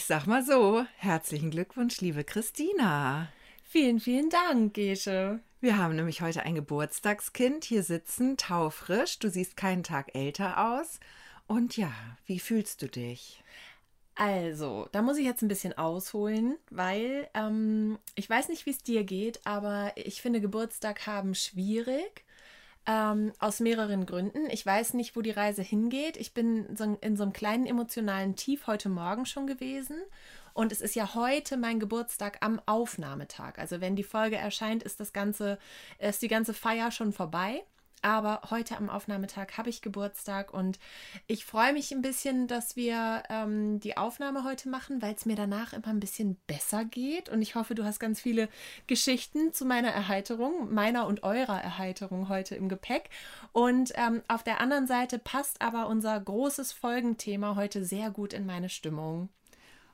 Ich sag mal so, herzlichen Glückwunsch, liebe Christina. Vielen, vielen Dank, Gesche. Wir haben nämlich heute ein Geburtstagskind hier sitzen, taufrisch. Du siehst keinen Tag älter aus. Und ja, wie fühlst du dich? Also, da muss ich jetzt ein bisschen ausholen, weil ähm, ich weiß nicht, wie es dir geht, aber ich finde Geburtstag haben schwierig. Ähm, aus mehreren Gründen. Ich weiß nicht, wo die Reise hingeht. Ich bin so in so einem kleinen emotionalen Tief heute Morgen schon gewesen. Und es ist ja heute mein Geburtstag am Aufnahmetag. Also wenn die Folge erscheint, ist das ganze, ist die ganze Feier schon vorbei. Aber heute am Aufnahmetag habe ich Geburtstag und ich freue mich ein bisschen, dass wir ähm, die Aufnahme heute machen, weil es mir danach immer ein bisschen besser geht. Und ich hoffe, du hast ganz viele Geschichten zu meiner Erheiterung, meiner und eurer Erheiterung heute im Gepäck. Und ähm, auf der anderen Seite passt aber unser großes Folgenthema heute sehr gut in meine Stimmung.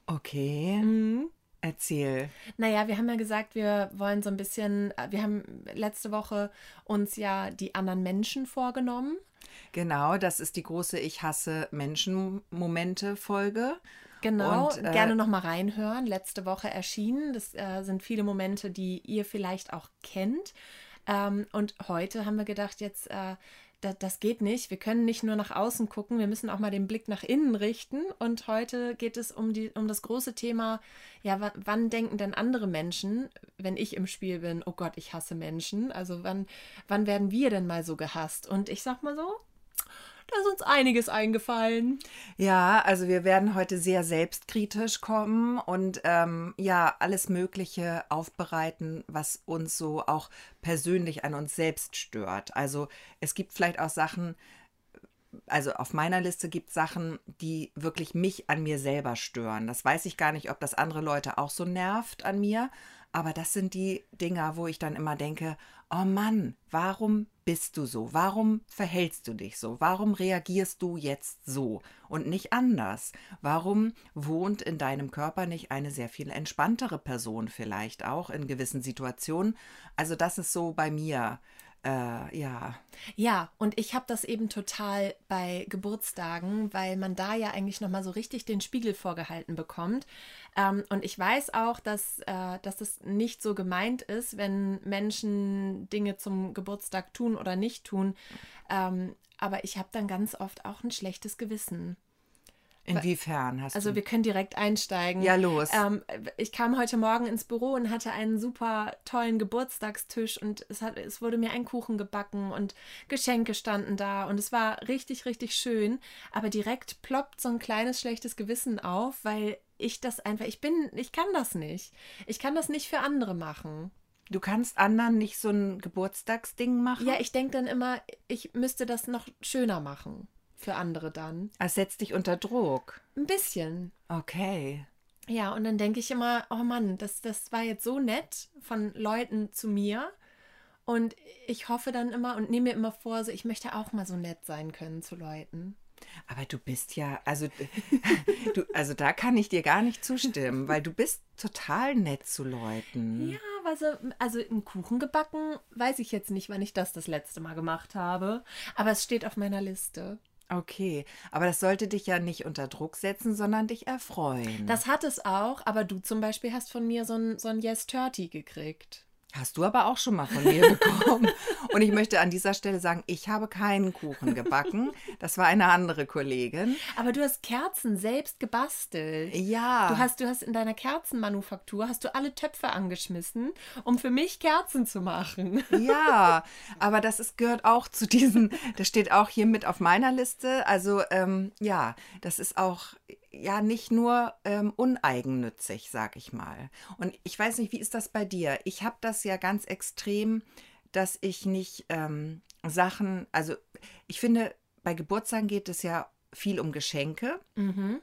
Okay. Mhm. Erzähl. Naja, wir haben ja gesagt, wir wollen so ein bisschen, äh, wir haben letzte Woche uns ja die anderen Menschen vorgenommen. Genau, das ist die große Ich hasse Menschen-Momente-Folge. Genau, Und, äh, gerne nochmal reinhören. Letzte Woche erschienen. Das äh, sind viele Momente, die ihr vielleicht auch kennt. Ähm, und heute haben wir gedacht, jetzt äh, das, geht nicht. Wir können nicht nur nach außen gucken, wir müssen auch mal den Blick nach innen richten. Und heute geht es um, die, um das große Thema, ja, wann denken denn andere Menschen, wenn ich im Spiel bin, oh Gott, ich hasse Menschen. Also wann, wann werden wir denn mal so gehasst? Und ich sag mal so, da ist uns einiges eingefallen. Ja, also wir werden heute sehr selbstkritisch kommen und ähm, ja, alles Mögliche aufbereiten, was uns so auch persönlich an uns selbst stört. Also es gibt vielleicht auch Sachen, also auf meiner Liste gibt es Sachen, die wirklich mich an mir selber stören. Das weiß ich gar nicht, ob das andere Leute auch so nervt an mir. Aber das sind die Dinger, wo ich dann immer denke, oh Mann, warum bist du so? Warum verhältst du dich so? Warum reagierst du jetzt so und nicht anders? Warum wohnt in deinem Körper nicht eine sehr viel entspanntere Person vielleicht auch in gewissen Situationen? Also das ist so bei mir äh, ja. Ja, und ich habe das eben total bei Geburtstagen, weil man da ja eigentlich nochmal so richtig den Spiegel vorgehalten bekommt. Ähm, und ich weiß auch, dass, äh, dass das nicht so gemeint ist, wenn Menschen Dinge zum Geburtstag tun oder nicht tun. Ähm, aber ich habe dann ganz oft auch ein schlechtes Gewissen. Inwiefern hast also du? Also wir können direkt einsteigen. Ja, los. Ähm, ich kam heute Morgen ins Büro und hatte einen super tollen Geburtstagstisch und es, hat, es wurde mir ein Kuchen gebacken und Geschenke standen da und es war richtig, richtig schön. Aber direkt ploppt so ein kleines schlechtes Gewissen auf, weil ich das einfach, ich bin, ich kann das nicht. Ich kann das nicht für andere machen. Du kannst anderen nicht so ein Geburtstagsding machen? Ja, ich denke dann immer, ich müsste das noch schöner machen für andere dann. Es setzt dich unter Druck. Ein bisschen. Okay. Ja, und dann denke ich immer, oh Mann, das, das war jetzt so nett von Leuten zu mir. Und ich hoffe dann immer und nehme mir immer vor, so ich möchte auch mal so nett sein können zu Leuten. Aber du bist ja, also, du, also da kann ich dir gar nicht zustimmen, weil du bist total nett zu Leuten. Ja, also, also im Kuchen gebacken weiß ich jetzt nicht, wann ich das das letzte Mal gemacht habe, aber es steht auf meiner Liste. Okay, aber das sollte dich ja nicht unter Druck setzen, sondern dich erfreuen. Das hat es auch, aber du zum Beispiel hast von mir so ein, so ein Yes 30 gekriegt. Hast du aber auch schon mal von mir bekommen. Und ich möchte an dieser Stelle sagen, ich habe keinen Kuchen gebacken. Das war eine andere Kollegin. Aber du hast Kerzen selbst gebastelt. Ja. Du hast, du hast in deiner Kerzenmanufaktur hast du alle Töpfe angeschmissen, um für mich Kerzen zu machen. Ja, aber das ist, gehört auch zu diesen, das steht auch hier mit auf meiner Liste. Also ähm, ja, das ist auch ja nicht nur ähm, uneigennützig, sag ich mal. Und ich weiß nicht, wie ist das bei dir? Ich habe das ja ganz extrem, dass ich nicht ähm, Sachen, also ich finde, bei Geburtstagen geht es ja viel um Geschenke. Mhm.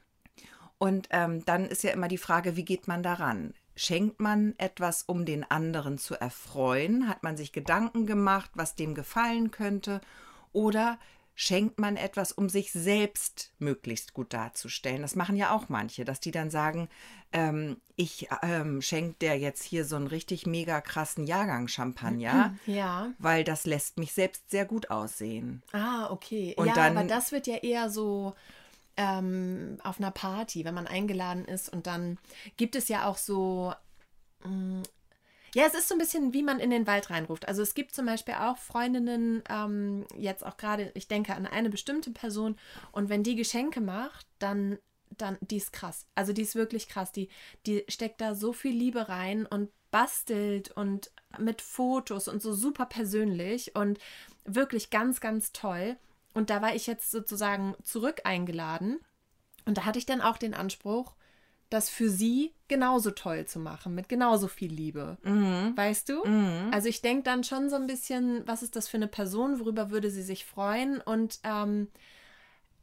Und ähm, dann ist ja immer die Frage, wie geht man daran? Schenkt man etwas, um den anderen zu erfreuen? Hat man sich Gedanken gemacht, was dem gefallen könnte? Oder schenkt man etwas, um sich selbst möglichst gut darzustellen. Das machen ja auch manche, dass die dann sagen, ähm, ich ähm, schenke der jetzt hier so einen richtig mega krassen Jahrgang Champagner, ja. weil das lässt mich selbst sehr gut aussehen. Ah, okay. Und ja, dann, aber das wird ja eher so ähm, auf einer Party, wenn man eingeladen ist und dann gibt es ja auch so. Ja, es ist so ein bisschen, wie man in den Wald reinruft. Also es gibt zum Beispiel auch Freundinnen, ähm, jetzt auch gerade, ich denke an eine bestimmte Person und wenn die Geschenke macht, dann, dann, die ist krass. Also die ist wirklich krass. Die, die steckt da so viel Liebe rein und bastelt und mit Fotos und so super persönlich und wirklich ganz, ganz toll. Und da war ich jetzt sozusagen zurück eingeladen. Und da hatte ich dann auch den Anspruch, das für sie genauso toll zu machen, mit genauso viel Liebe. Mhm. Weißt du? Mhm. Also ich denke dann schon so ein bisschen, was ist das für eine Person, worüber würde sie sich freuen? Und ähm,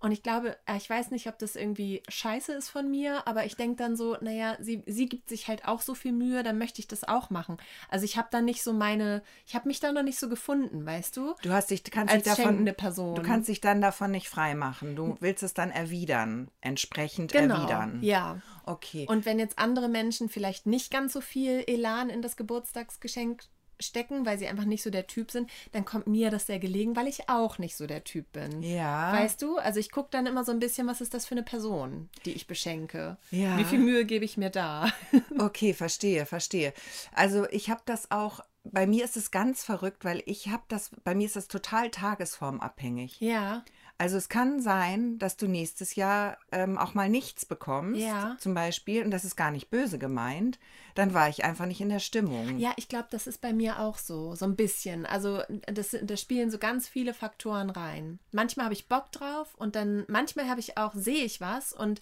und ich glaube, äh, ich weiß nicht, ob das irgendwie scheiße ist von mir, aber ich denke dann so, naja, sie, sie gibt sich halt auch so viel Mühe, dann möchte ich das auch machen. Also ich habe dann nicht so meine, ich habe mich da noch nicht so gefunden, weißt du? Du hast dich, kannst Als dich davon, Person. Du kannst dich dann davon nicht frei machen. Du willst es dann erwidern, entsprechend genau, erwidern. Ja. Okay. Und wenn jetzt andere Menschen vielleicht nicht ganz so viel Elan in das Geburtstagsgeschenk stecken, weil sie einfach nicht so der Typ sind, dann kommt mir das sehr gelegen, weil ich auch nicht so der Typ bin. Ja. Weißt du? Also ich gucke dann immer so ein bisschen, was ist das für eine Person, die ich beschenke? Ja. Wie viel Mühe gebe ich mir da? okay, verstehe, verstehe. Also ich habe das auch bei mir ist es ganz verrückt, weil ich habe das, bei mir ist das total tagesformabhängig. Ja. Also es kann sein, dass du nächstes Jahr ähm, auch mal nichts bekommst, ja. zum Beispiel, und das ist gar nicht böse gemeint, dann war ich einfach nicht in der Stimmung. Ja, ich glaube, das ist bei mir auch so, so ein bisschen. Also das, das spielen so ganz viele Faktoren rein. Manchmal habe ich Bock drauf und dann manchmal habe ich auch, sehe ich was und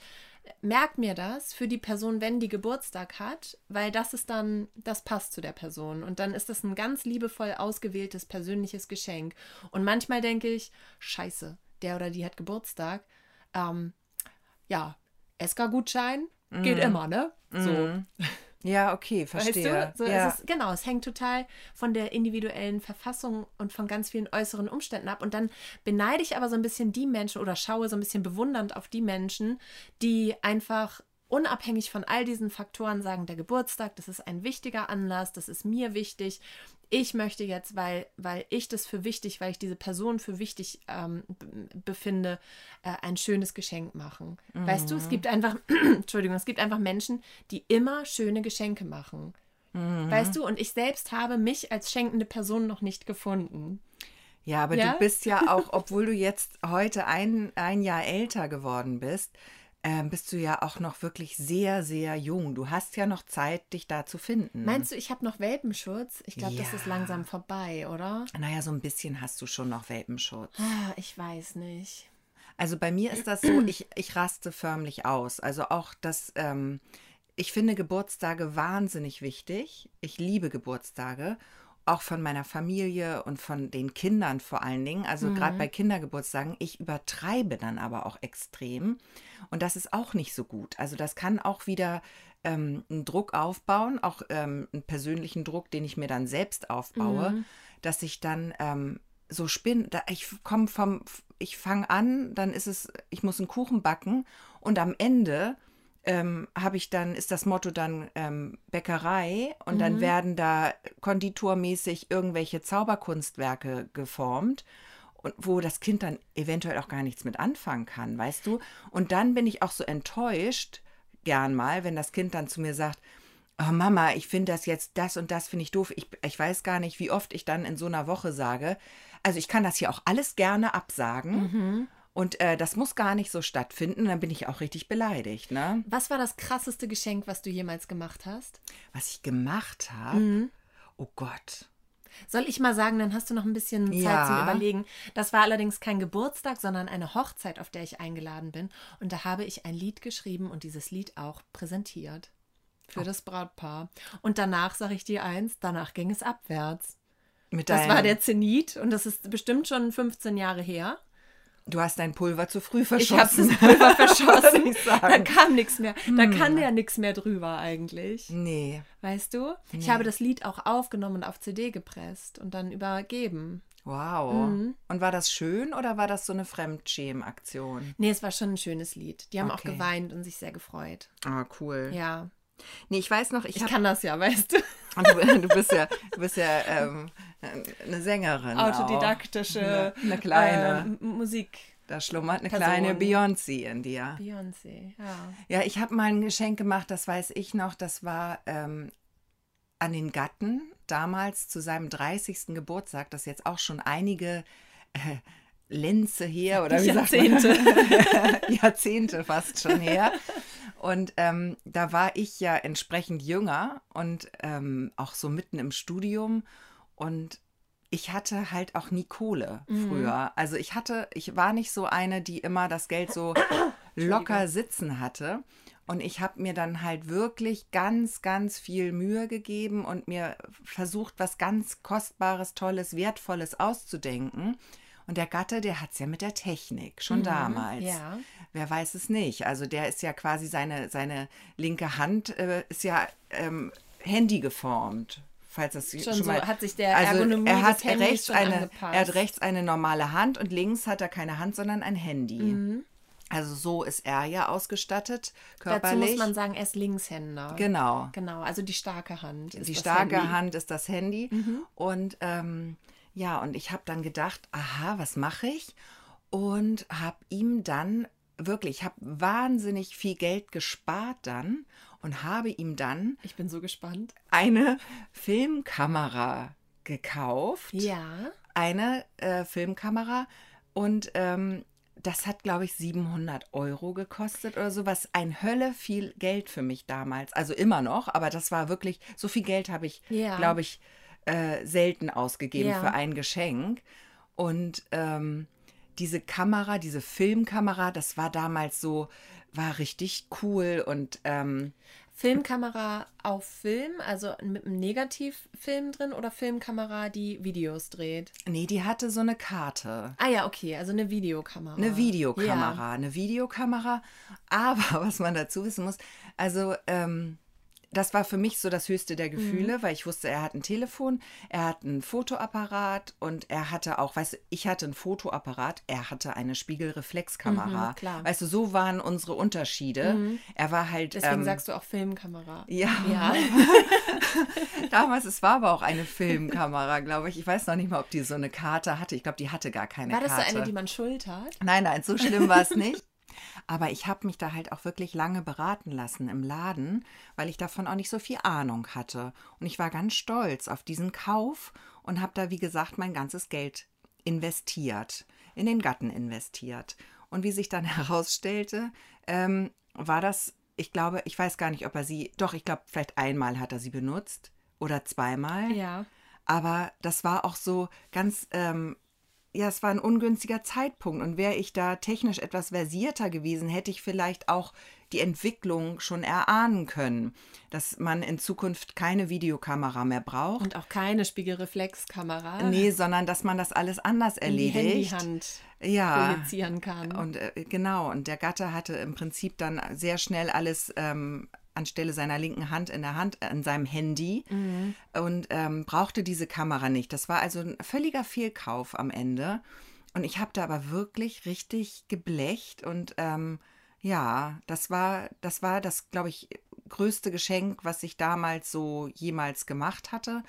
merke mir das für die Person, wenn die Geburtstag hat, weil das ist dann, das passt zu der Person. Und dann ist das ein ganz liebevoll ausgewähltes persönliches Geschenk. Und manchmal denke ich, scheiße der oder die hat Geburtstag. Ähm, ja, SK-Gutschein geht mm. immer, ne? So. Mm. Ja, okay, verstehe. Weißt du? so, ja. es genau, es hängt total von der individuellen Verfassung und von ganz vielen äußeren Umständen ab. Und dann beneide ich aber so ein bisschen die Menschen oder schaue so ein bisschen bewundernd auf die Menschen, die einfach unabhängig von all diesen Faktoren sagen, der Geburtstag, das ist ein wichtiger Anlass, das ist mir wichtig. Ich möchte jetzt, weil, weil ich das für wichtig, weil ich diese Person für wichtig ähm, befinde, äh, ein schönes Geschenk machen. Mhm. Weißt du, es gibt einfach, Entschuldigung, es gibt einfach Menschen, die immer schöne Geschenke machen. Mhm. Weißt du, und ich selbst habe mich als schenkende Person noch nicht gefunden. Ja, aber ja? du bist ja auch, obwohl du jetzt heute ein, ein Jahr älter geworden bist, ähm, bist du ja auch noch wirklich sehr, sehr jung. Du hast ja noch Zeit, dich da zu finden. Meinst du, ich habe noch Welpenschutz? Ich glaube, ja. das ist langsam vorbei, oder? Naja, so ein bisschen hast du schon noch Welpenschutz. Ah, ich weiß nicht. Also bei mir ist das so, ich, ich raste förmlich aus. Also auch das, ähm, ich finde Geburtstage wahnsinnig wichtig. Ich liebe Geburtstage auch von meiner Familie und von den Kindern vor allen Dingen. Also mhm. gerade bei Kindergeburtstagen, ich übertreibe dann aber auch extrem. Und das ist auch nicht so gut. Also das kann auch wieder ähm, einen Druck aufbauen, auch ähm, einen persönlichen Druck, den ich mir dann selbst aufbaue, mhm. dass ich dann ähm, so spinne. Ich komme vom, ich fange an, dann ist es, ich muss einen Kuchen backen und am Ende ähm, habe ich dann, ist das Motto dann ähm, Bäckerei und mhm. dann werden da konditormäßig irgendwelche Zauberkunstwerke geformt und wo das Kind dann eventuell auch gar nichts mit anfangen kann, weißt du? Und dann bin ich auch so enttäuscht, gern mal, wenn das Kind dann zu mir sagt, oh Mama, ich finde das jetzt, das und das finde ich doof. Ich, ich weiß gar nicht, wie oft ich dann in so einer Woche sage, also ich kann das hier auch alles gerne absagen. Mhm. Und äh, das muss gar nicht so stattfinden. Dann bin ich auch richtig beleidigt. Ne? Was war das krasseste Geschenk, was du jemals gemacht hast? Was ich gemacht habe? Mhm. Oh Gott. Soll ich mal sagen, dann hast du noch ein bisschen Zeit ja. zum Überlegen. Das war allerdings kein Geburtstag, sondern eine Hochzeit, auf der ich eingeladen bin. Und da habe ich ein Lied geschrieben und dieses Lied auch präsentiert für oh. das Brautpaar. Und danach sage ich dir eins, danach ging es abwärts. Mit das war der Zenit und das ist bestimmt schon 15 Jahre her. Du hast dein Pulver zu früh verschossen. Ich habe das Pulver verschossen. da kam nichts mehr. Da hm. kann ja nichts mehr drüber eigentlich. Nee. Weißt du? Nee. Ich habe das Lied auch aufgenommen und auf CD gepresst und dann übergeben. Wow. Mhm. Und war das schön oder war das so eine Fremdschämen-Aktion? Nee, es war schon ein schönes Lied. Die haben okay. auch geweint und sich sehr gefreut. Ah, cool. Ja. Nee, ich weiß noch, ich, ich kann das ja, weißt du. Du, du bist ja, du bist ja ähm, eine Sängerin. Autodidaktische, eine, eine kleine äh, Musik. Da schlummert eine Person. kleine Beyoncé in dir. Beyoncé, ja. Ja, ich habe mal ein Geschenk gemacht, das weiß ich noch. Das war ähm, an den Gatten damals zu seinem 30. Geburtstag. Das ist jetzt auch schon einige äh, Lenze her oder wie Jahrzehnte. sagt man? Jahrzehnte fast schon her. Und ähm, da war ich ja entsprechend jünger und ähm, auch so mitten im Studium. Und ich hatte halt auch nie Kohle früher. Also ich hatte, ich war nicht so eine, die immer das Geld so locker sitzen hatte. Und ich habe mir dann halt wirklich ganz, ganz viel Mühe gegeben und mir versucht, was ganz Kostbares, Tolles, Wertvolles auszudenken. Und der Gatte, der hat es ja mit der Technik, schon damals. ja. Wer weiß es nicht. Also der ist ja quasi seine, seine linke Hand äh, ist ja ähm, Handy geformt. Falls das Schon schon, so mal. hat sich der also Ergonomie er hat rechts eine, angepasst. er hat rechts eine normale Hand und links hat er keine Hand, sondern ein Handy. Mhm. Also so ist er ja ausgestattet, Dazu körperlich. muss man sagen, er ist Linkshänder. genau. Genau, also die starke Hand. Ist Die das starke Handy. Mhm. Hand ist das Handy. Und ähm, ja, und ich habe dann gedacht, aha, was mache ich? Und habe ihm dann wirklich, ich habe wahnsinnig viel Geld gespart dann und habe ihm dann Ich bin so gespannt. eine Filmkamera gekauft. Ja. Eine äh, Filmkamera und ähm, das hat, glaube ich, 700 Euro gekostet oder so, was ein Hölle viel Geld für mich damals. Also immer noch, aber das war wirklich, so viel Geld habe ich, Ja. glaube ich, äh, selten ausgegeben Ja. für ein Geschenk. Und ähm, diese Kamera, diese Filmkamera, das war damals so, war richtig cool und ähm, Filmkamera auf Film, also mit einem Negativfilm drin oder Filmkamera, die Videos dreht? nee, die hatte so eine Karte. Ah ja, okay, also eine Videokamera. Eine Videokamera, Ja. eine Videokamera. Aber was man dazu wissen muss, also ähm, das war für mich so das höchste der Gefühle, weil ich wusste, er hat ein Telefon, er hat einen Fotoapparat und er hatte auch, weißt du, ich hatte einen Fotoapparat, er hatte eine Spiegelreflexkamera. Mhm, klar. Weißt du, so waren unsere Unterschiede. Er war halt. Deswegen ähm, sagst du auch Filmkamera. ja, Ja. damals, es war aber auch eine Filmkamera, glaube ich. Ich weiß noch nicht mal, ob die so eine Karte hatte. Ich glaube, die hatte gar keine War das Karte. so eine, die man schultert? Nein, nein, so schlimm war es nicht. Aber ich habe mich da halt auch wirklich lange beraten lassen im Laden, weil ich davon auch nicht so viel Ahnung hatte. Und ich war ganz stolz auf diesen Kauf und habe da, wie gesagt, mein ganzes Geld investiert, in den Gatten investiert. Und wie sich dann herausstellte, ähm, war das, ich glaube, ich weiß gar nicht, ob er sie, doch, ich glaube, vielleicht einmal hat er sie benutzt oder zweimal. Ja. Aber das war auch so ganz, ähm, ja, es war ein ungünstiger Zeitpunkt. Und wäre ich da technisch etwas versierter gewesen, hätte ich vielleicht auch die Entwicklung schon erahnen können, dass man in Zukunft keine Videokamera mehr braucht. Und auch keine Spiegelreflexkamera. Nee, sondern dass man das alles anders in die erledigt. Handyhand Ja. projizieren kann. Und äh, genau, und der Gatte hatte im Prinzip dann sehr schnell alles ähm, anstelle seiner linken Hand in der Hand, äh, in seinem Handy und ähm, brauchte diese Kamera nicht. Das war also ein völliger Fehlkauf am Ende. Und ich habe da aber wirklich richtig geblecht und ähm, ja, das war, das war das, glaube ich, größte Geschenk, was ich damals so jemals gemacht hatte.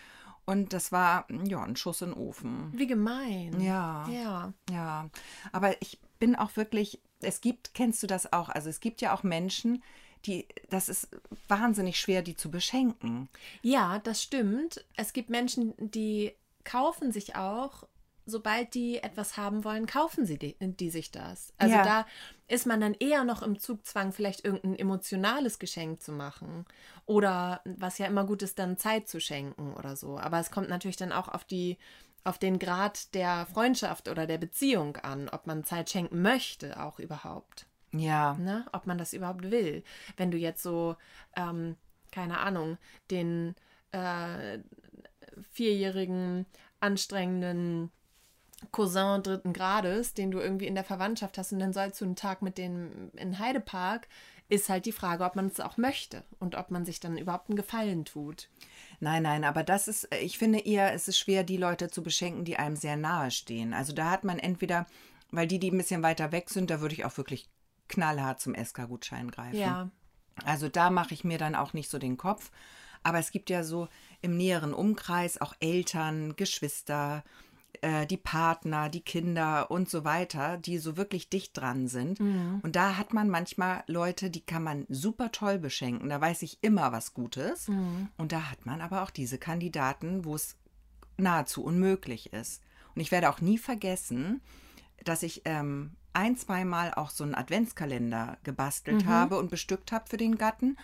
Und das war, ja, ein Schuss in den Ofen. Wie gemein. Ja. Ja. Ja, aber ich bin auch wirklich, es gibt, kennst du das auch? Also es gibt ja auch Menschen, die, das ist wahnsinnig schwer, die zu beschenken. Ja, das stimmt. Es gibt Menschen, die kaufen sich auch, sobald die etwas haben wollen, kaufen sie die, die sich das. Also Ja. da ist man dann eher noch im Zugzwang, vielleicht irgendein emotionales Geschenk zu machen. Oder was ja immer gut ist, dann Zeit zu schenken oder so. Aber es kommt natürlich dann auch auf die auf den Grad der Freundschaft oder der Beziehung an, ob man Zeit schenken möchte, auch überhaupt. Ja, ne? ob man das überhaupt will. Wenn du jetzt so, ähm, keine Ahnung, den äh, vierjährigen, anstrengenden Cousin dritten Grades, den du irgendwie in der Verwandtschaft hast und dann sollst du einen Tag mit dem in Heidepark, ist halt die Frage, ob man es auch möchte und ob man sich dann überhaupt einen Gefallen tut. nein, nein, aber das ist, ich finde eher, es ist schwer, die Leute zu beschenken, die einem sehr nahe stehen. Also da hat man entweder, weil die, die ein bisschen weiter weg sind, da würde ich auch wirklich knallhart zum SK-Gutschein greifen. Ja. Also da mache ich mir dann auch nicht so den Kopf. Aber es gibt ja so im näheren Umkreis auch Eltern, Geschwister, äh, die Partner, die Kinder und so weiter, die so wirklich dicht dran sind. Mhm. Und da hat man manchmal Leute, die kann man super toll beschenken. Da weiß ich immer was Gutes. Mhm. Und da hat man aber auch diese Kandidaten, wo es nahezu unmöglich ist. Und ich werde auch nie vergessen, dass ich ähm, ein, zweimal auch so einen Adventskalender gebastelt habe und bestückt habe für den Gatten.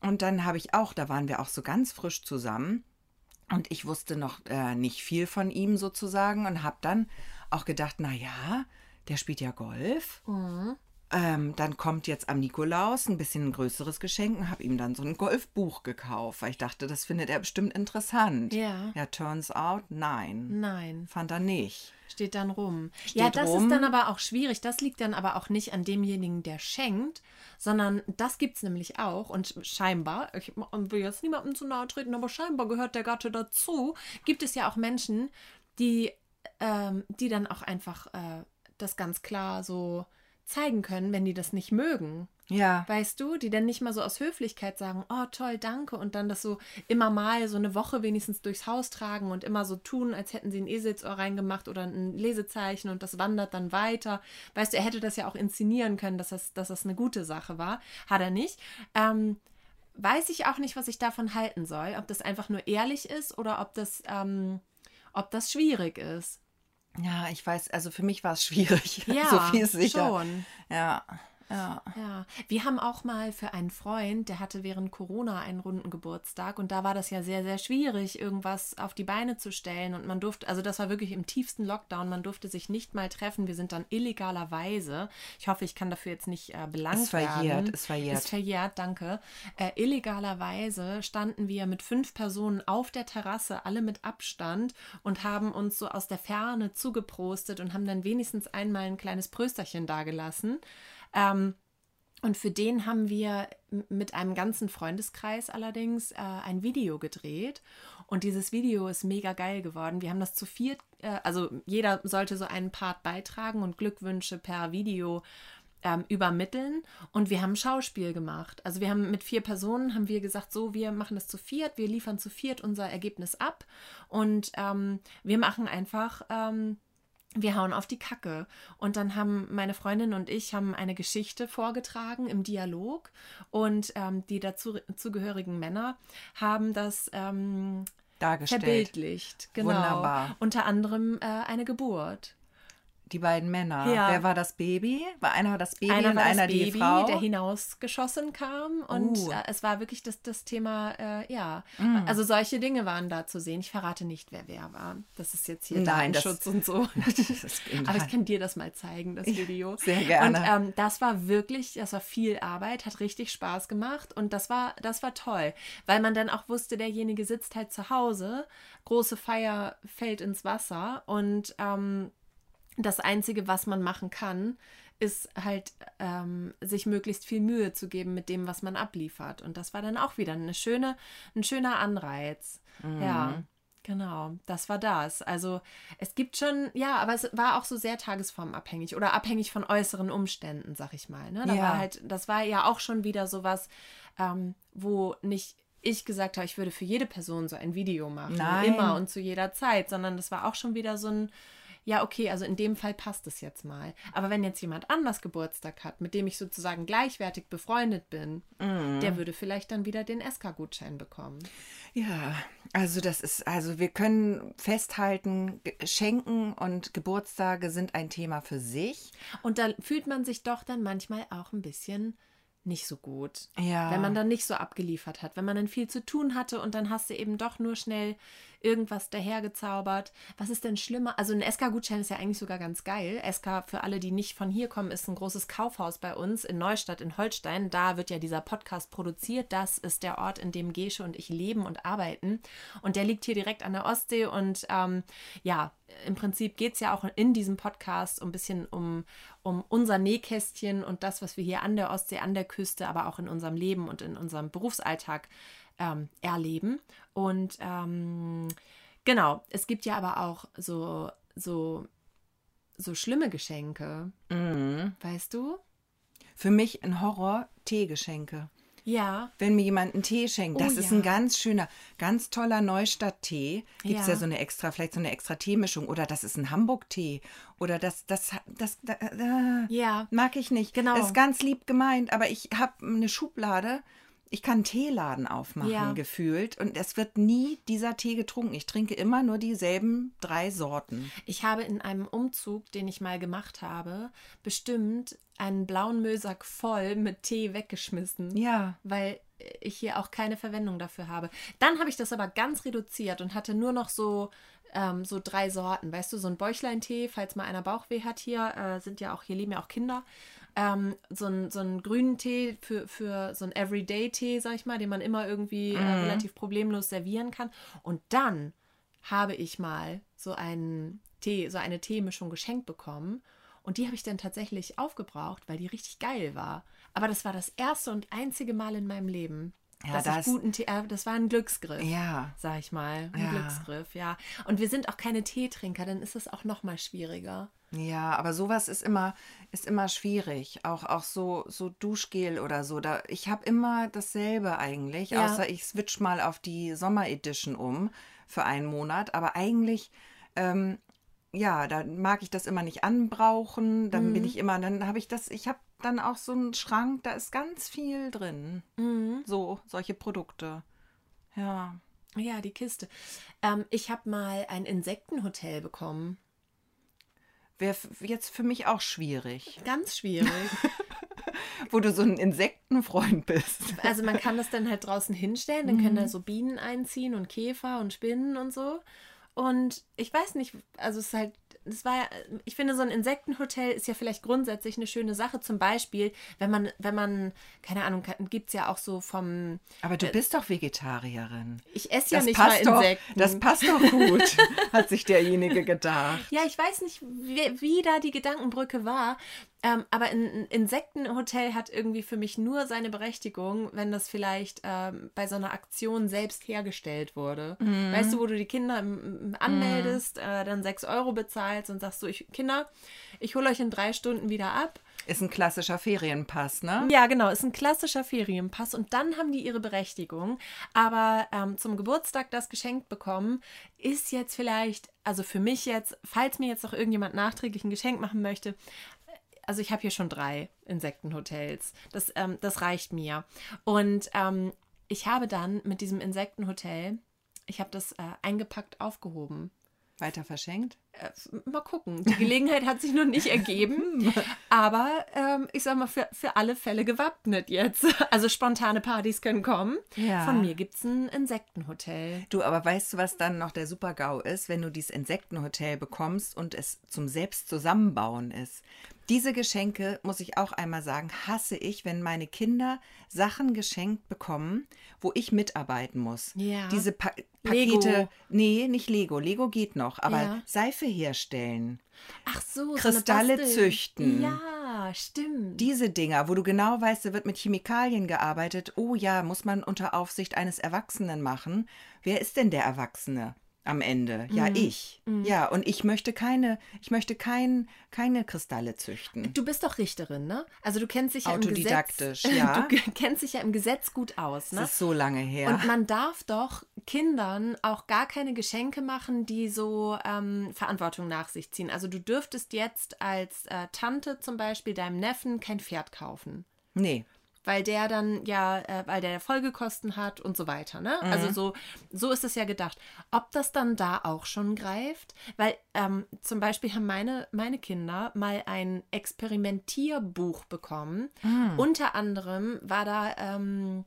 Und dann habe ich auch, da waren wir auch so ganz frisch zusammen. Und ich wusste noch äh, nicht viel von ihm sozusagen und habe dann auch gedacht, na ja, der spielt ja Golf. Ähm, dann kommt jetzt am Nikolaus ein bisschen ein größeres Geschenk und habe ihm dann so ein Golfbuch gekauft, weil ich dachte, das findet er bestimmt interessant. Ja. Ja, turns out, nein. Nein. Fand er nicht. Steht dann rum. Steht ja, das rum. ist dann aber auch schwierig. Das liegt dann aber auch nicht an demjenigen, der schenkt, sondern das gibt es nämlich auch. Und scheinbar, ich will jetzt niemandem zu nahe treten, aber scheinbar gehört der Gatte dazu, gibt es ja auch Menschen, die, ähm, die dann auch einfach äh, das ganz klar so zeigen können, wenn die das nicht mögen. Ja. Weißt du, die dann nicht mal so aus Höflichkeit sagen, oh toll, danke, und dann das so immer mal so eine Woche wenigstens durchs Haus tragen und immer so tun, als hätten sie ein Eselsohr reingemacht oder ein Lesezeichen und das wandert dann weiter. Weißt du, er hätte das ja auch inszenieren können, dass das, dass das eine gute Sache war. Hat er nicht. Ähm, weiß ich auch nicht, was ich davon halten soll. Ob das einfach nur ehrlich ist oder ob das, ähm, ob das schwierig ist. Ja, ich weiß, also für mich war es schwierig. Ja, so viel sicher. schon. Ja, ja. Ja, wir haben auch mal für einen Freund, der hatte während Corona einen runden Geburtstag und da war das ja sehr, sehr schwierig, irgendwas auf die Beine zu stellen und man durfte, also das war wirklich im tiefsten Lockdown, man durfte sich nicht mal treffen. Wir sind dann illegalerweise, ich hoffe, ich kann dafür jetzt nicht äh, belangt Ist verjährt, werden. ist verjährt. Ist verjährt, danke. Äh, illegalerweise standen wir mit fünf Personen auf der Terrasse, alle mit Abstand und haben uns so aus der Ferne zugeprostet und haben dann wenigstens einmal ein kleines Prösterchen dagelassen. Ähm, und für den haben wir mit einem ganzen Freundeskreis allerdings äh, ein Video gedreht. Und dieses Video ist mega geil geworden. Wir haben das zu viert, äh, also jeder sollte so einen Part beitragen und Glückwünsche per Video ähm, übermitteln. Und wir haben Schauspiel gemacht. Also wir haben mit vier Personen, haben wir gesagt, so, wir machen das zu viert, wir liefern zu viert unser Ergebnis ab. Und ähm, wir machen einfach... Ähm, wir hauen auf die Kacke. Und dann haben meine Freundin und ich haben eine Geschichte vorgetragen im Dialog und ähm, die dazu zugehörigen Männer haben das ähm, Dargestellt. verbildlicht. Genau. Wunderbar. Unter anderem äh, eine Geburt. Die beiden Männer. Ja. Wer war das Baby? War einer das Baby einer und war einer das Baby, die Frau? der hinausgeschossen kam und äh, es war wirklich das, das Thema, äh, ja, Mm. also solche Dinge waren da zu sehen. Ich verrate nicht, wer wer war. Das ist jetzt hier Nein, das- Datenschutz und so. Das Aber ich kann dir das mal zeigen, das Video. sehr gerne. Und ähm, das war wirklich, das war viel Arbeit, hat richtig Spaß gemacht und das war, das war toll, weil man dann auch wusste, derjenige sitzt halt zu Hause, große Feier fällt ins Wasser und ähm, das Einzige, was man machen kann, ist halt ähm, sich möglichst viel Mühe zu geben mit dem, was man abliefert. Und das war dann auch wieder eine schöne, ein schöner Anreiz. Ja, genau. Das war das. Also es gibt schon, ja, aber es war auch so sehr tagesformabhängig oder abhängig von äußeren Umständen, sag ich mal. Ne? Da Ja. war halt, das war ja auch schon wieder sowas, ähm, wo nicht ich gesagt habe, ich würde für jede Person so ein Video machen. Nein. Immer und zu jeder Zeit, sondern das war auch schon wieder so ein, ja, okay, also in dem Fall passt es jetzt mal. Aber wenn jetzt jemand anders Geburtstag hat, mit dem ich sozusagen gleichwertig befreundet bin, Mhm. der würde vielleicht dann wieder den SK-Gutschein bekommen. Ja, also das ist, also wir können festhalten, Schenken und Geburtstage sind ein Thema für sich. Und da fühlt man sich doch dann manchmal auch ein bisschen nicht so gut. Ja. Wenn man dann nicht so abgeliefert hat, wenn man dann viel zu tun hatte und dann hast du eben doch nur schnell irgendwas dahergezaubert. Was ist denn schlimmer? Also ein SK-Gutschein ist ja eigentlich sogar ganz geil. SK, für alle, die nicht von hier kommen, ist ein großes Kaufhaus bei uns in Neustadt in Holstein. Da wird ja dieser Podcast produziert. Das ist der Ort, in dem Gesche und ich leben und arbeiten. Und der liegt hier direkt an der Ostsee. Und ähm, ja, im Prinzip geht es ja auch in diesem Podcast ein bisschen um, um unser Nähkästchen und das, was wir hier an der Ostsee, an der Küste, aber auch in unserem Leben und in unserem Berufsalltag ähm, erleben. Und ähm, genau, es gibt ja aber auch so, so, so schlimme Geschenke, Mhm. weißt du? Für mich ein Horror Teegeschenke. Ja. wenn mir jemand einen Tee schenkt. Das Oh, ist ja. ein ganz schöner, ganz toller Neustadt-Tee. Gibt es ja. Ja. so eine extra, vielleicht so eine extra Teemischung. Oder das ist ein Hamburg-Tee. Oder das, das, das, das äh, Ja. mag ich nicht. Genau. Ist ganz lieb gemeint, aber ich habe eine Schublade. Ich kann einen Teeladen aufmachen, Ja. gefühlt. Und es wird nie dieser Tee getrunken. Ich trinke immer nur dieselben drei Sorten. Ich habe in einem Umzug, den ich mal gemacht habe, bestimmt einen blauen Müllsack voll mit Tee weggeschmissen. Ja. Weil ich hier auch keine Verwendung dafür habe. Dann habe ich das aber ganz reduziert und hatte nur noch so, ähm, so drei Sorten. Weißt du, so ein Bäuchlein-Tee, falls mal einer Bauchweh hat hier, äh, sind ja auch, hier leben ja auch Kinder. Ähm, so, ein, so einen grünen Tee für, für so einen Everyday-Tee, sag ich mal, den man immer irgendwie äh, relativ problemlos servieren kann. Und dann habe ich mal so einen Tee, so eine Teemischung geschenkt bekommen. Und die habe ich dann tatsächlich aufgebraucht, weil die richtig geil war. Aber das war das erste und einzige Mal in meinem Leben, Ja, das- ich guten Tee, äh, das war ein Glücksgriff, Ja. sag ich mal. Ein Ja. Glücksgriff, ja. Und wir sind auch keine Teetrinker, dann ist es auch noch mal schwieriger. Ja, aber sowas ist immer, ist immer schwierig. Auch, auch so, so Duschgel oder so. Da, ich habe immer dasselbe eigentlich, Ja. außer ich switch mal auf die Sommer-Edition um für einen Monat. Aber eigentlich, ähm, ja, da mag ich das immer nicht anbrauchen. Dann Mhm. bin ich immer, dann habe ich das, ich habe dann auch so einen Schrank, da ist ganz viel drin. Mhm. So, solche Produkte. Ja. Ja, die Kiste. Ähm, ich habe mal ein Insektenhotel bekommen. Wäre jetzt für mich auch schwierig, Ganz schwierig. wo du so ein Insektenfreund bist. Also man kann das dann halt draußen hinstellen, dann Mhm. können da so Bienen einziehen und Käfer und Spinnen und so. Und ich weiß nicht, also es ist halt, es war, ich finde, so ein Insektenhotel ist ja vielleicht grundsätzlich eine schöne Sache. Zum Beispiel, wenn man, wenn man, keine Ahnung, gibt es ja auch so vom, Aber du bist doch Vegetarierin. ich esse ja Das nicht mal passt, doch, Insekten. das passt doch gut, hat sich derjenige gedacht. Ja, ich weiß nicht, wie, wie da die Gedankenbrücke war. Ähm, aber ein, Insektenhotel hat irgendwie für mich nur seine Berechtigung, wenn das vielleicht ähm, bei so einer Aktion selbst hergestellt wurde. Mhm. Weißt du, wo du die Kinder im, im anmeldest, äh, dann 6 Euro bezahlst und sagst so, ich, Kinder, ich hole euch in drei Stunden wieder ab. Ist ein klassischer Ferienpass, ne? Ja, genau, ist ein klassischer Ferienpass und dann haben die ihre Berechtigung. Aber ähm, zum Geburtstag das geschenkt bekommen, ist jetzt vielleicht, also für mich jetzt, falls mir jetzt noch irgendjemand nachträglich ein Geschenk machen möchte, also ich habe hier schon drei Insektenhotels. Das, ähm, das reicht mir. Und ähm, ich habe dann mit diesem Insektenhotel, ich habe das äh, eingepackt aufgehoben. Weiter verschenkt? Äh, mal gucken. Die Gelegenheit hat sich noch nicht ergeben. Aber ähm, ich sag mal, für, für alle Fälle gewappnet jetzt. Also spontane Partys können kommen. Ja. Von mir gibt es ein Insektenhotel. Du, aber weißt du, was dann noch der Super-GAU ist, wenn du dieses Insektenhotel bekommst und es zum Selbstzusammenbauen ist? Diese Geschenke, muss ich auch einmal sagen, hasse ich, wenn meine Kinder Sachen geschenkt bekommen, wo ich mitarbeiten muss. Ja. Diese pa Lego. Pakete. Nee, nicht Lego. Lego geht noch, aber Ja. Seife herstellen. Ach so, so Kristalle Bastel- züchten. Ja, stimmt. Diese Dinger, wo du genau weißt, da wird mit Chemikalien gearbeitet. Oh ja, muss man unter Aufsicht eines Erwachsenen machen. Wer ist denn der Erwachsene am Ende? Ja, Mhm. ich. Ja, und ich möchte keine, ich möchte kein, keine Kristalle züchten. Du bist doch Richterin, ne? Also du kennst dich ja im Gesetz. Autodidaktisch, ja. Du kennst dich ja im Gesetz gut aus, ne? Das ist so lange her. Und man darf doch Kindern auch gar keine Geschenke machen, die so ähm, Verantwortung nach sich ziehen. Also du dürftest jetzt als äh, Tante zum Beispiel deinem Neffen kein Pferd kaufen. nee. Weil der dann ja, äh, weil der Folgekosten hat und so weiter, ne? Also so, so ist es ja gedacht. Ob das dann da auch schon greift? Weil ähm, zum Beispiel haben meine, meine Kinder mal ein Experimentierbuch bekommen. Unter anderem war da, ähm,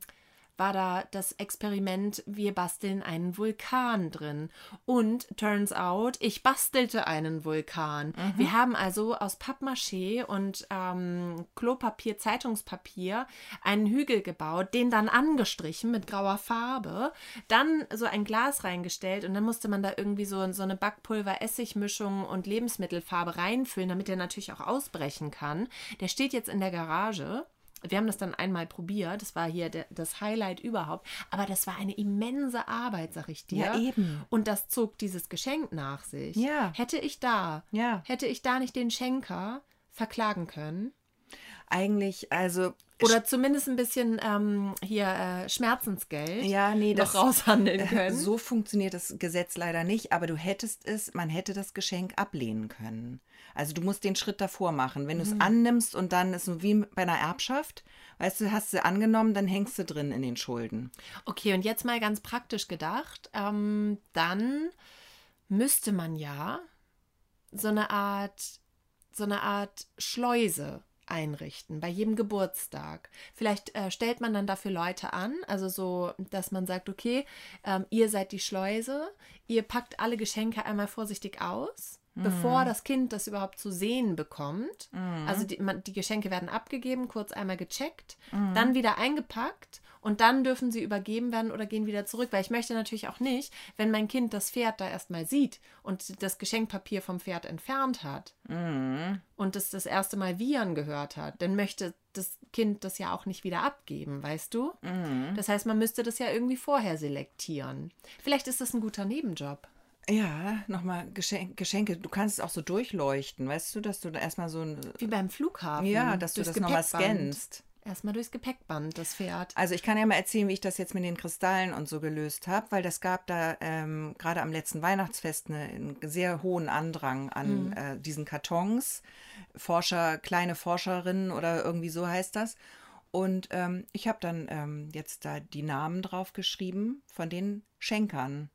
war da das Experiment, wir basteln einen Vulkan drin. Und turns out, ich bastelte einen Vulkan. Wir haben also aus Pappmaché und ähm, Klopapier, Zeitungspapier einen Hügel gebaut, den dann angestrichen mit grauer Farbe, dann so ein Glas reingestellt und dann musste man da irgendwie so, so eine Backpulver-Essigmischung und Lebensmittelfarbe reinfüllen, damit der natürlich auch ausbrechen kann. Der steht jetzt in der Garage. Wir haben das dann einmal probiert. Das war hier der, das Highlight überhaupt. Aber das war eine immense Arbeit, sag ich dir. Ja, eben. Und das zog dieses Geschenk nach sich. Ja. Hätte ich da, Ja. hätte ich da nicht den Schenker verklagen können? Eigentlich, also Oder zumindest ein bisschen ähm, hier äh, Schmerzensgeld Ja, nee, noch das raushandeln äh, können. So funktioniert das Gesetz leider nicht, aber du hättest es, man hätte das Geschenk ablehnen können. Also du musst den Schritt davor machen. Wenn du Mhm. es annimmst und dann ist so wie bei einer Erbschaft, weißt du, hast du angenommen, dann hängst du drin in den Schulden. Okay, und jetzt mal ganz praktisch gedacht, ähm, dann müsste man ja so eine Art, so eine Art Schleuse einrichten bei jedem Geburtstag. Vielleicht äh, stellt man dann dafür Leute an, also so, dass man sagt, okay, ähm, ihr seid die Schleuse, ihr packt alle Geschenke einmal vorsichtig aus. Bevor das Kind das überhaupt zu sehen bekommt. Also die, man, die Geschenke werden abgegeben, kurz einmal gecheckt, dann wieder eingepackt und dann dürfen sie übergeben werden oder gehen wieder zurück. Weil ich möchte natürlich auch nicht, wenn mein Kind das Pferd da erstmal sieht und das Geschenkpapier vom Pferd entfernt hat und es das erste Mal Viren gehört hat, dann möchte das Kind das ja auch nicht wieder abgeben, weißt du? Das heißt, man müsste das ja irgendwie vorher selektieren. Vielleicht ist das ein guter Nebenjob. Ja, nochmal Geschenk, Geschenke. Du kannst es auch so durchleuchten, weißt du, dass du da erstmal so ein. Wie beim Flughafen. Ja, dass du das nochmal scannst. Erstmal durchs Gepäckband, das Pferd. Also ich kann ja mal erzählen, wie ich das jetzt mit den Kristallen und so gelöst habe, weil das gab da ähm, gerade am letzten Weihnachtsfest eine, einen sehr hohen Andrang an äh, diesen Kartons. Forscher, kleine Forscherinnen oder irgendwie so heißt das. Und ähm, ich habe dann ähm, jetzt da die Namen drauf geschrieben von den Schenkern.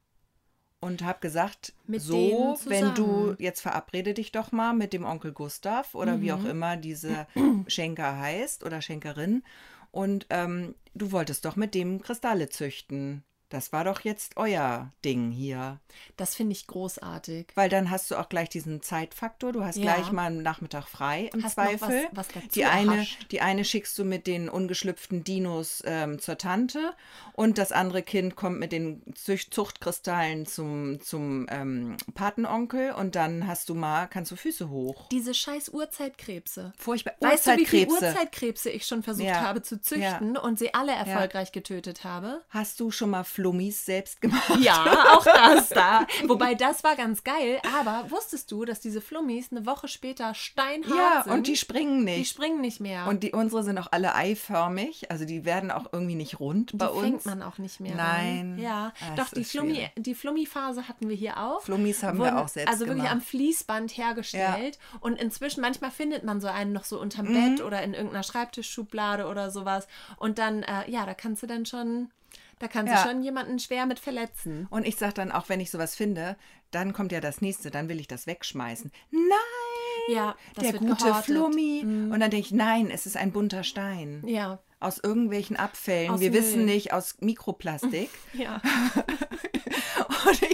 Und habe gesagt, Mit so, wenn du jetzt verabrede dich doch mal mit dem Onkel Gustav oder wie auch immer diese Schenker heißt oder Schenkerin. Und ähm, du wolltest doch mit dem Kristalle züchten. Das war doch jetzt euer Ding hier. Das finde ich großartig. Weil dann hast du auch gleich diesen Zeitfaktor. Du hast Ja. gleich mal einen Nachmittag frei im Hast Zweifel. was- was die, eine, die eine schickst du mit den ungeschlüpften Dinos ähm, zur Tante und das andere Kind kommt mit den Zücht Zuchtkristallen zum, zum ähm, Patenonkel und dann hast du mal, kannst du Füße hoch. Diese scheiß Urzeitkrebse. Furchtbar. Weißt du, wie viele Urzeitkrebse. Urzeitkrebse ich schon versucht Ja. habe zu züchten und sie alle erfolgreich getötet habe? Hast du schon mal Flummis selbst gemacht? Ja, auch das da. Wobei das war ganz geil, aber wusstest du, dass diese Flummis eine Woche später steinhart Ja, sind? und die springen die nicht. springen nicht mehr. und die unsere sind auch alle eiförmig, also die werden auch irgendwie nicht rund bei die uns. fängt man auch nicht mehr. Nein. Ran. Ja, Ah, doch, die Flummi, schwierig. die Flummi-Phase hatten wir hier auch. Flummis haben wir Wurden auch selbst Also wirklich gemacht. am Fließband hergestellt. Und inzwischen, manchmal findet man so einen noch so unterm Mhm. Bett oder in irgendeiner Schreibtischschublade oder sowas. Und dann, äh, ja, da kannst du dann schon, da kannst Ja. du schon jemanden schwer mit verletzen. Und ich sage dann auch, wenn ich sowas finde, dann kommt ja das nächste, dann will ich das wegschmeißen. Nein, Ja, der gute gehortet. Mhm. Flummi. Und dann denke ich, nein, es ist ein bunter Stein. Ja, Aus irgendwelchen Abfällen. Aus Wir Müll. wissen nicht, aus Mikroplastik. ja.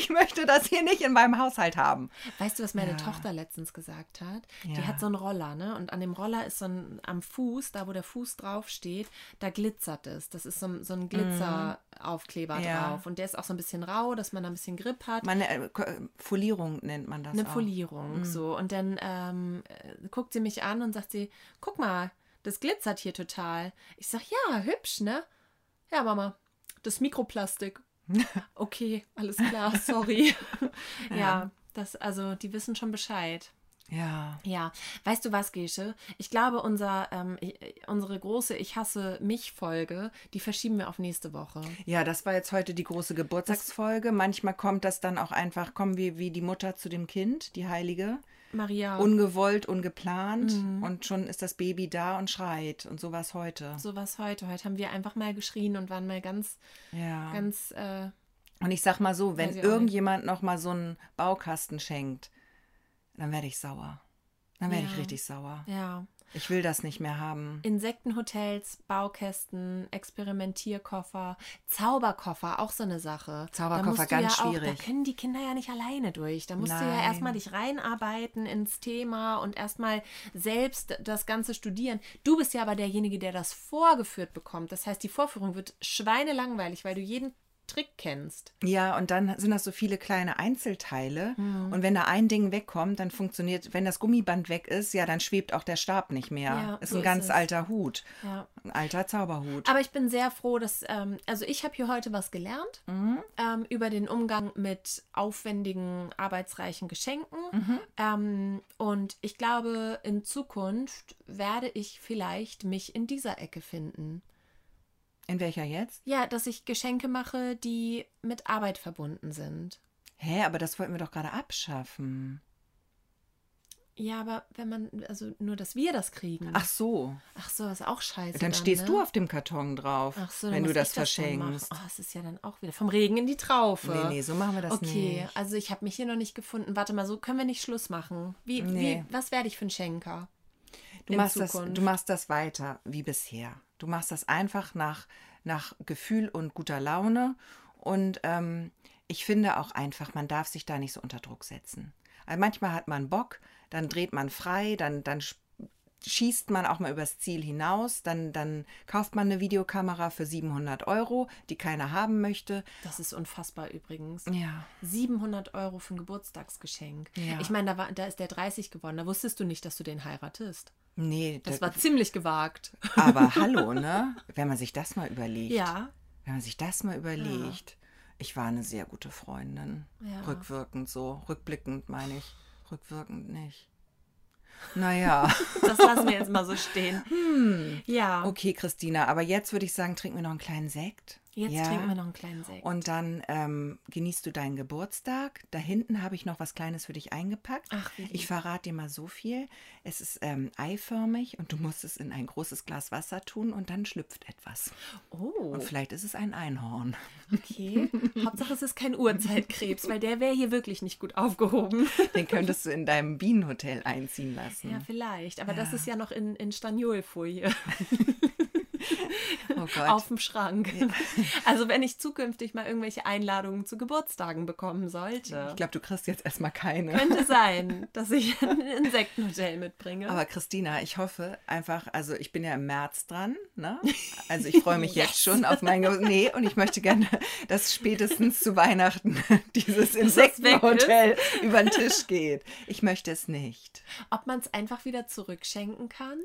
Ich möchte das hier nicht in meinem Haushalt haben. Weißt du, was meine Ja. Tochter letztens gesagt hat? Die Ja. hat so einen Roller, ne? Und an dem Roller ist so ein, am Fuß, da wo der Fuß drauf steht, da glitzert es. Das ist so, ein- so ein Glitzeraufkleber Mhm. Ja. drauf. Und der ist auch so ein bisschen rau, dass man da ein bisschen Grip hat. Meine äh, Ko- Folierung nennt man das eine auch. Folierung, so. Und dann ähm, äh, guckt sie mich an und sagt sie, guck mal, das glitzert hier total. Ich sag, ja, hübsch, ne? Ja, Mama, das Mikroplastik. Okay, alles klar, sorry. ja, das, also, die wissen schon Bescheid. Ja. Ja, weißt du was, Gesche? Ich glaube, unser, ähm, unsere große Ich hasse mich Folge, die verschieben wir auf nächste Woche. Ja, das war jetzt heute die große Geburtstagsfolge. Manchmal kommt das dann auch einfach, kommen wir wie die Mutter zu dem Kind, die Heilige. Maria, Ungewollt, ungeplant. Mhm. Und schon ist das Baby da und schreit. Und so war es heute. so was heute. Heute haben wir einfach mal geschrien und waren mal ganz, Ja. ganz, äh, Und ich sag mal so, wenn ich irgendjemand noch mal so einen Baukasten schenkt, dann werde ich sauer. Dann werde ich Ja. richtig sauer. ja. Ich will das nicht mehr haben. Insektenhotels, Baukästen, Experimentierkoffer, Zauberkoffer, auch so eine Sache. Zauberkoffer, ganz ja auch, schwierig. Da können die Kinder ja nicht alleine durch. Da musst du ja Nein. erstmal dich reinarbeiten ins Thema und erstmal selbst das Ganze studieren. Du bist ja aber derjenige, der das vorgeführt bekommt. Das heißt, die Vorführung wird schweinelangweilig, weil du jeden Trick kennst. Ja, und dann sind das so viele kleine Einzelteile. Mhm. Und wenn da ein Ding wegkommt, dann funktioniert, wenn das Gummiband weg ist, ja, dann schwebt auch der Stab nicht mehr. Ja, ist so ein ist ganz es. alter Hut. Ja. Ein alter Zauberhut. Aber ich bin sehr froh, dass, ähm, also ich habe hier heute was gelernt Mhm. ähm, über den Umgang mit aufwendigen, arbeitsreichen Geschenken. Mhm. Ähm, und ich glaube, in Zukunft werde ich vielleicht mich in dieser Ecke finden. In welcher jetzt? Ja, dass ich Geschenke mache, die mit Arbeit verbunden sind. Hä, aber das wollten wir doch gerade abschaffen. Ja, aber wenn man, also nur, dass wir das kriegen. Ach so. Ach so, ist auch scheiße. Dann stehst ne? du auf dem Karton drauf, Ach so, dann wenn du das dann verschenkst. machen. Oh, es ist ja dann auch wieder vom Regen in die Traufe. Nee, nee, so machen wir das okay, nicht. also ich habe mich hier noch nicht gefunden. Warte mal, so können wir nicht Schluss machen. Wie, Nee. wie was werde ich für ein Schenker? Du machst, das, du machst das weiter wie bisher. Du machst das einfach nach, nach Gefühl und guter Laune. Und ähm, ich finde auch einfach, man darf sich da nicht so unter Druck setzen. Also manchmal hat man Bock, dann dreht man frei, dann, dann sch- schießt man auch mal übers Ziel hinaus, dann, dann kauft man eine Videokamera für 700 Euro, die keiner haben möchte. Das ist unfassbar übrigens. Ja. 700 Euro für ein Geburtstagsgeschenk. Ja. Ich meine, da, war, da ist der 30 geworden. Da wusstest du nicht, dass du den heiratest. Nee, Das da- war ziemlich gewagt. aber hallo, ne? Wenn man sich das mal überlegt. Ja. Wenn man sich das mal überlegt. Ich war eine sehr gute Freundin. Ja. Rückwirkend so. Rückblickend meine ich. Rückwirkend nicht. Naja. Das lassen wir jetzt mal so stehen. Hm. Ja. Okay, Christina, aber jetzt würde ich sagen, trinken wir noch einen kleinen Sekt. Jetzt Ja. trinken wir noch einen kleinen Sekt. Und dann ähm, genießt du deinen Geburtstag. Da hinten habe ich noch was Kleines für dich eingepackt. Ach, wie lieb. ich verrate dir mal so viel. Es ist ähm, eiförmig und du musst es in ein großes Glas Wasser tun und dann schlüpft etwas. oh, Und vielleicht ist es ein Einhorn. okay. Hauptsache, es ist kein Urzeitkrebs, weil der wäre hier wirklich nicht gut aufgehoben. Den könntest du in deinem Bienenhotel einziehen lassen. Ja, vielleicht. Aber das Ja. ist ja noch in, in Staniolfolie oh auf dem Schrank. Also wenn ich zukünftig mal irgendwelche Einladungen zu Geburtstagen bekommen sollte, ich glaube, du kriegst jetzt erstmal keine. könnte sein, dass ich ein Insektenhotel mitbringe. Aber Christina, ich hoffe einfach, also ich bin ja im März dran, ne? Also ich freue mich jetzt Yes. schon auf mein Ge Nee, und ich möchte gerne, dass spätestens zu Weihnachten dieses Insektenhotel über den Tisch geht. Ich möchte es nicht. Ob man es einfach wieder zurückschenken kann?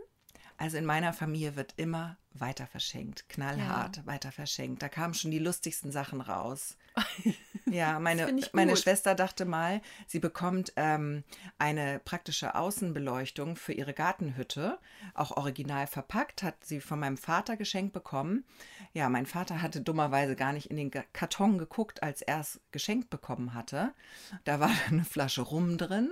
Also in meiner Familie wird immer weiter verschenkt, knallhart weiter verschenkt. Da kamen schon die lustigsten Sachen raus. Ja, meine, meine. Schwester dachte mal, sie bekommt ähm, eine praktische Außenbeleuchtung für ihre Gartenhütte, auch original verpackt, hat sie von meinem Vater geschenkt bekommen. Ja, mein Vater hatte dummerweise gar nicht in den Karton geguckt, als er es geschenkt bekommen hatte. Da war eine Flasche Rum drin.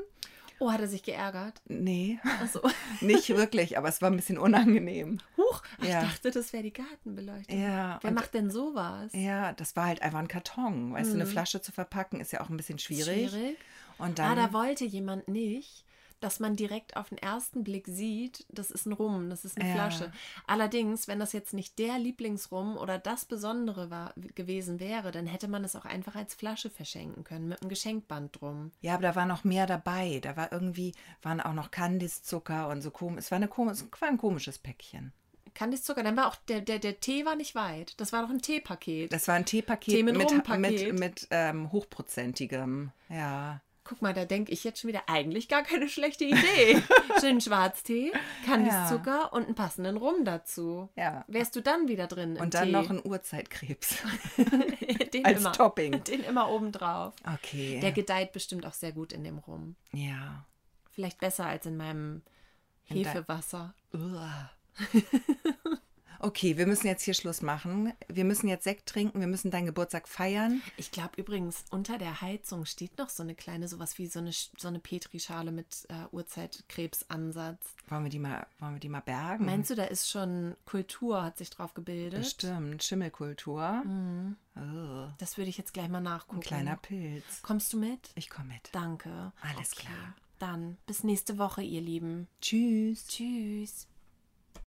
Oh, hat er sich geärgert? Nee, Achso. nicht wirklich, aber es war ein bisschen unangenehm. Huch, Ja. ich dachte, das wäre die Gartenbeleuchtung. Ja, Wer macht denn sowas? Ja, das war halt einfach ein Karton. Weißt du, eine Flasche zu verpacken ist ja auch ein bisschen schwierig. Schwierig. Und Ah, dann, da wollte jemand nicht, dass man direkt auf den ersten Blick sieht, das ist ein Rum, das ist eine Ja. Flasche. Allerdings, wenn das jetzt nicht der Lieblingsrum oder das Besondere war, gewesen wäre, dann hätte man es auch einfach als Flasche verschenken können, mit einem Geschenkband drum. ja, aber da war noch mehr dabei. Da war irgendwie, waren auch noch Kandiszucker und so komisch. Es war, eine komisch, es war ein komisches Päckchen. Kandiszucker, dann war auch der, der, der Tee war nicht weit. Das war doch ein Teepaket. Das war ein Teepaket Tee mit mit, mit, mit ähm, hochprozentigem. Ja. Guck mal, da denke ich jetzt schon wieder eigentlich gar keine schlechte Idee. Schönen Schwarztee, Kandiszucker und einen passenden Rum dazu. Ja. Wärst du dann wieder drin Und dann Tee? noch ein Urzeitkrebs. den als immer, Topping. Den immer oben drauf. Okay. Der gedeiht bestimmt auch sehr gut in dem Rum. ja. Vielleicht besser als in meinem In Hefewasser. Uah. Okay, wir müssen jetzt hier Schluss machen. Wir müssen jetzt Sekt trinken. Wir müssen deinen Geburtstag feiern. Ich glaube übrigens, unter der Heizung steht noch so eine kleine, sowas wie so eine, so eine Petrischale mit äh, Urzeitkrebsansatz. Wollen wir die mal, wollen wir die mal bergen? Meinst du, da ist schon Kultur, hat sich drauf gebildet? Bestimmt. Schimmelkultur. Oh, Das würde ich jetzt gleich mal nachgucken. ein kleiner Pilz. Kommst du mit? Ich komme mit. Danke. Alles klar. Dann bis nächste Woche, ihr Lieben. Tschüss. Tschüss.